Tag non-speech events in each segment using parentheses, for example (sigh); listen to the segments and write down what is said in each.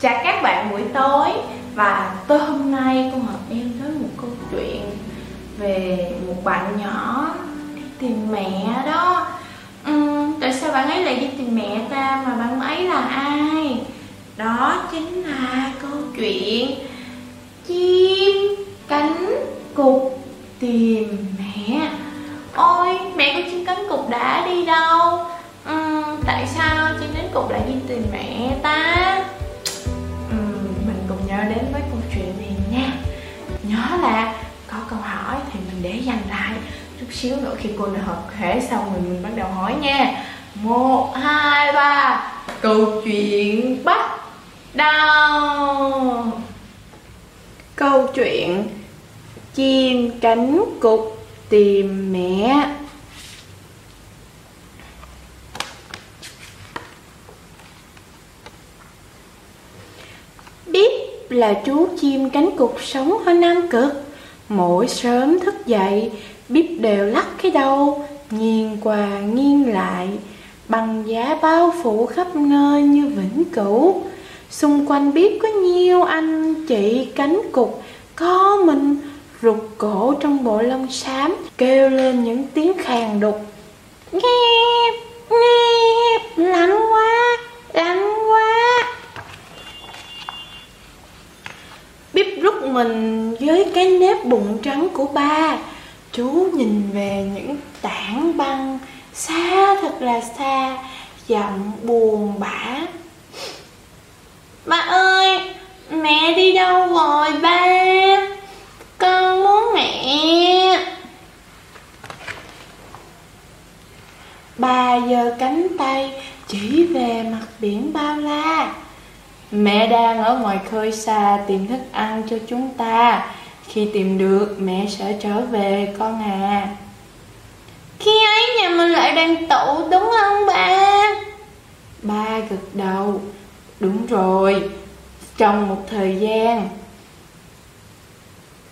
Chào các bạn buổi tối. Và tối hôm nay con hợp em tới một câu chuyện Về một bạn nhỏ đi tìm mẹ đó. Uhm, Tại sao bạn ấy lại đi tìm mẹ ta mà bạn ấy là ai? Đó chính là câu chuyện đến với câu chuyện này nha. Nhớ là có câu hỏi thì mình để dành lại chút xíu nữa khi cô đã hợp thể xong rồi mình bắt đầu hỏi nha. Một, hai, ba. Câu chuyện bắt đầu. Câu chuyện chim cánh cục tìm mẹ. Là chú chim cánh cục sống ở Nam Cực. Mỗi sớm thức dậy, bíp đều lắc cái đầu, nghiêng qua nghiêng lại, bằng giá bao phủ khắp nơi như vĩnh cửu. Xung quanh biết có nhiêu anh chị cánh cục, có mình rụt cổ trong bộ lông xám, kêu lên những tiếng khàn đục. Nghe, nghe, lạnh quá, lạnh quá. Bíp rút mình với cái nếp bụng trắng của ba. Chú nhìn về những tảng băng xa thật là xa Giọng buồn bã. Ba ơi, mẹ đi đâu rồi ba? Con muốn mẹ. Ba giơ cánh tay chỉ về mặt biển bao la. Mẹ đang ở ngoài khơi xa tìm thức ăn cho chúng ta. Khi tìm được mẹ sẽ trở về con à. Khi ấy nhà mình lại đang tụ đúng không ba? Ba gật đầu. Đúng rồi Trong một thời gian.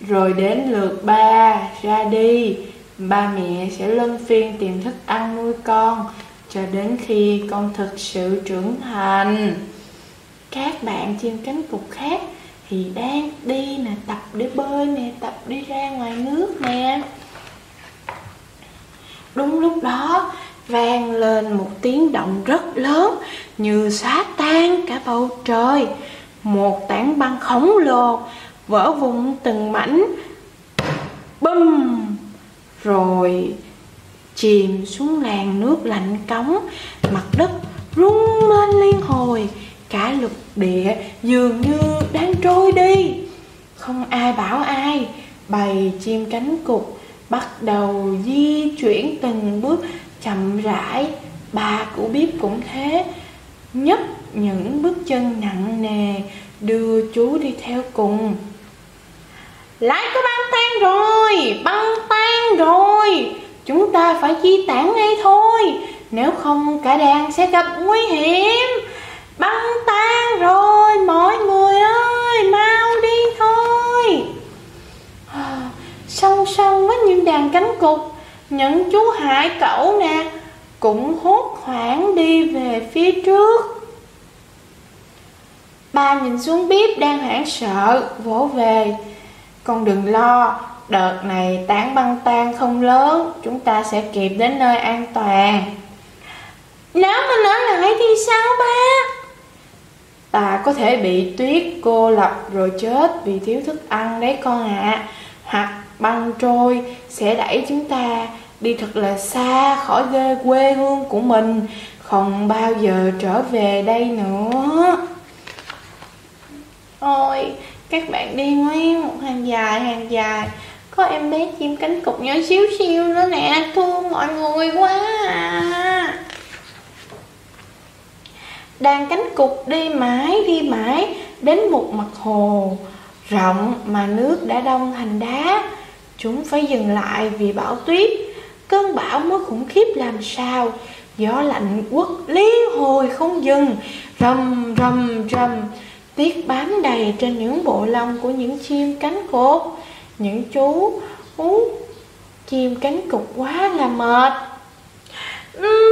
Rồi đến lượt ba ra đi. Ba mẹ sẽ luân phiên tìm thức ăn nuôi con Cho đến khi con thực sự trưởng thành các bạn trên cánh cục khác thì đang đi nè, tập để bơi nè, tập đi ra ngoài nước nè. Đúng lúc đó, vang lên một tiếng động rất lớn như xóa tan cả bầu trời. Một tảng băng khổng lồ vỡ vụn từng mảnh bum rồi chìm xuống làn nước lạnh cống. Mặt đất rung lên liên hồi cả lục địa dường như đang trôi đi. Không ai bảo ai. Bầy chim cánh cục bắt đầu di chuyển từng bước chậm rãi. Bà của bếp cũng thế. Nhấc những bước chân nặng nề, đưa chú đi theo cùng. Lại có băng tan rồi, băng tan rồi. Chúng ta phải di tản ngay thôi. Nếu không, cả đàn sẽ gặp nguy hiểm. Sông với những đàn cánh cục những chú hải cẩu nè, cũng hốt hoảng đi về phía trước. Ba nhìn xuống bếp đang hoảng sợ, vỗ về. Con đừng lo, đợt này tảng băng tan không lớn, chúng ta sẽ kịp đến nơi an toàn. Nếu mà nó lại thì sao, ba? Ta có thể bị tuyết cô lập rồi chết vì thiếu thức ăn đấy con ạ. À. Hoặc băng trôi sẽ đẩy chúng ta đi thật là xa khỏi quê hương của mình. Không bao giờ trở về đây nữa. Ôi, các bạn đi nguyên một hàng dài hàng dài. Có em bé chim cánh cục nhỏ xíu xíu nữa nè. Thương mọi người quá à. Đàn cánh cục đi mãi đi mãi Đến một mặt hồ Rộng mà nước đã đông thành đá. Chúng phải dừng lại vì bão tuyết. Cơn bão mới khủng khiếp làm sao? Gió lạnh quất liên hồi không dừng. Rầm rầm rầm. Tuyết bám đầy trên những bộ lông của những chim cánh cột. Những chú ú chim cánh cục quá là mệt.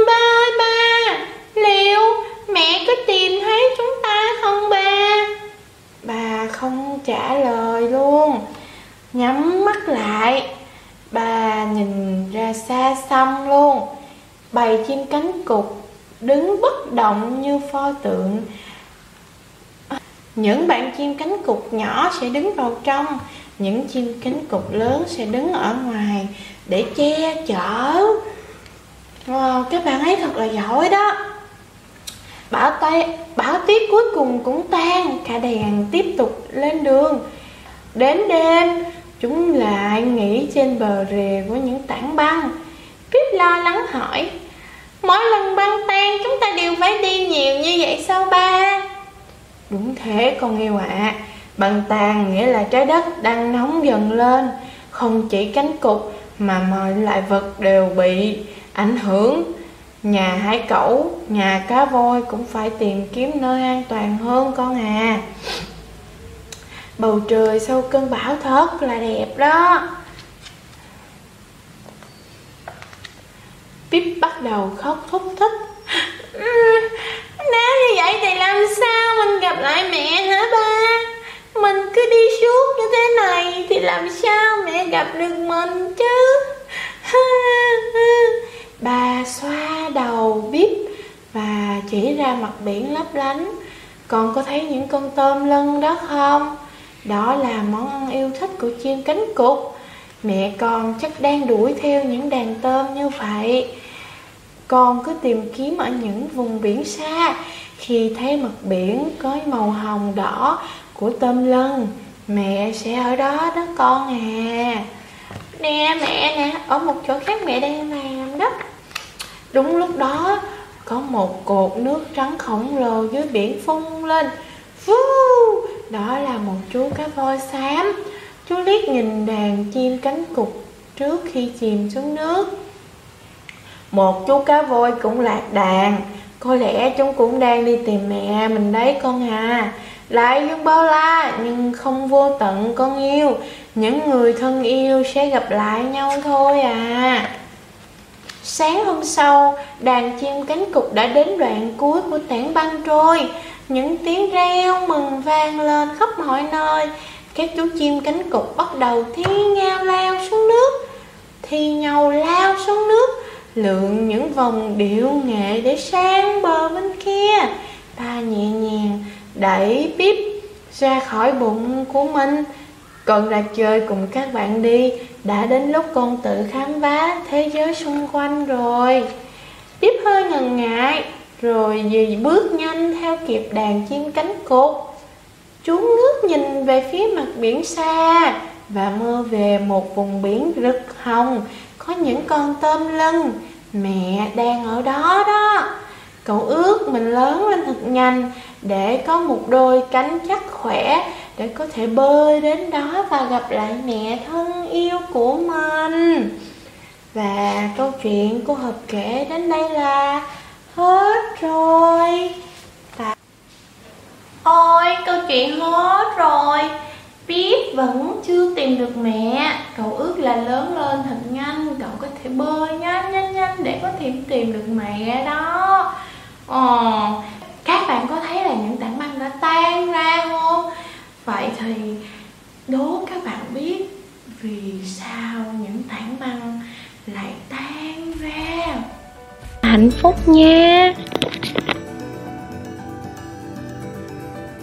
Ba ba. Liệu mẹ có tìm thấy chúng ta không, ba? Bà không trả lời luôn. Nhắm mắt lại. Bà nhìn ra xa xăm luôn. Bầy chim cánh cục Đứng bất động như pho tượng. Những bạn chim cánh cục nhỏ sẽ đứng vào trong Những chim cánh cục lớn sẽ đứng ở ngoài Để che chở. Wow, các bạn ấy thật là giỏi đó. Bão, tay, bão tuyết cuối cùng cũng tan Cả đèn tiếp tục lên đường. Đến đêm Chúng lại nghỉ trên bờ rìa của những tảng băng Pip lo lắng hỏi Mỗi lần băng tan chúng ta đều phải đi nhiều như vậy sao ba? Đúng thế con yêu ạ à. Băng tan nghĩa là trái đất đang nóng dần lên Không chỉ cánh cục mà mọi loại vật đều bị ảnh hưởng Nhà hải cẩu, nhà cá voi cũng phải tìm kiếm nơi an toàn hơn con à Bầu trời sau cơn bão thật là đẹp đó. Pip bắt đầu khóc thúc thích. Nếu như vậy thì làm sao mình gặp lại mẹ hả ba? Mình cứ đi suốt như thế này Thì làm sao mẹ gặp được mình chứ? (laughs) Bà xoa đầu bíp Và chỉ ra mặt biển lấp lánh. Còn có thấy những con tôm lân đó không? Đó là món ăn yêu thích của chim cánh cụt. Mẹ con chắc đang đuổi theo những đàn tôm như vậy. Con cứ tìm kiếm ở những vùng biển xa. Khi thấy mặt biển có màu hồng đỏ của tôm lân Mẹ sẽ ở đó đó con à. Nè mẹ nè, ở một chỗ khác mẹ đang làm đó. Đúng lúc đó có một cột nước trắng khổng lồ dưới biển phun lên. Phú, đó là một chú cá voi xám. Chú liếc nhìn đàn chim cánh cục trước khi chìm xuống nước. Một chú cá voi cũng lạc đàn. Có lẽ chúng cũng đang đi tìm mẹ mình đấy con à. Lại dương bao la nhưng không vô tận con yêu. Những người thân yêu sẽ gặp lại nhau thôi à. Sáng hôm sau, đàn chim cánh cục đã đến đoạn cuối của tảng băng trôi những tiếng reo mừng vang lên khắp mọi nơi. Các chú chim cánh cục bắt đầu thi nhau lao xuống nước, Thi nhau lao xuống nước, Lượn những vòng điệu nghệ để sang bờ bên kia. Ta nhẹ nhàng đẩy bíp ra khỏi bụng của mình. Còn ra chơi cùng các bạn đi, Đã đến lúc con tự khám phá thế giới xung quanh rồi. Bíp hơi ngần ngại rồi dì bước nhanh theo kịp đàn chim cánh cụt Chú ngước nhìn về phía mặt biển xa Và mơ về một vùng biển rực hồng. Có những con tôm lân, Mẹ đang ở đó đó. Cậu ước mình lớn lên thật nhanh Để có một đôi cánh chắc khỏe Để có thể bơi đến đó và gặp lại mẹ thân yêu của mình. Và câu chuyện cô Hợp kể đến đây là Hết rồi. Tạ Ôi, câu chuyện hết rồi. Biết vẫn chưa tìm được mẹ. Cậu ước là lớn lên thật nhanh. Cậu có thể bơi nhanh nhanh nhanh Để có thể tìm được mẹ đó. Ờ Các bạn có thấy là những tảng băng đã tan ra không? Vậy thì đố các bạn biết Vì sao những tảng băng lại hạnh phúc nha.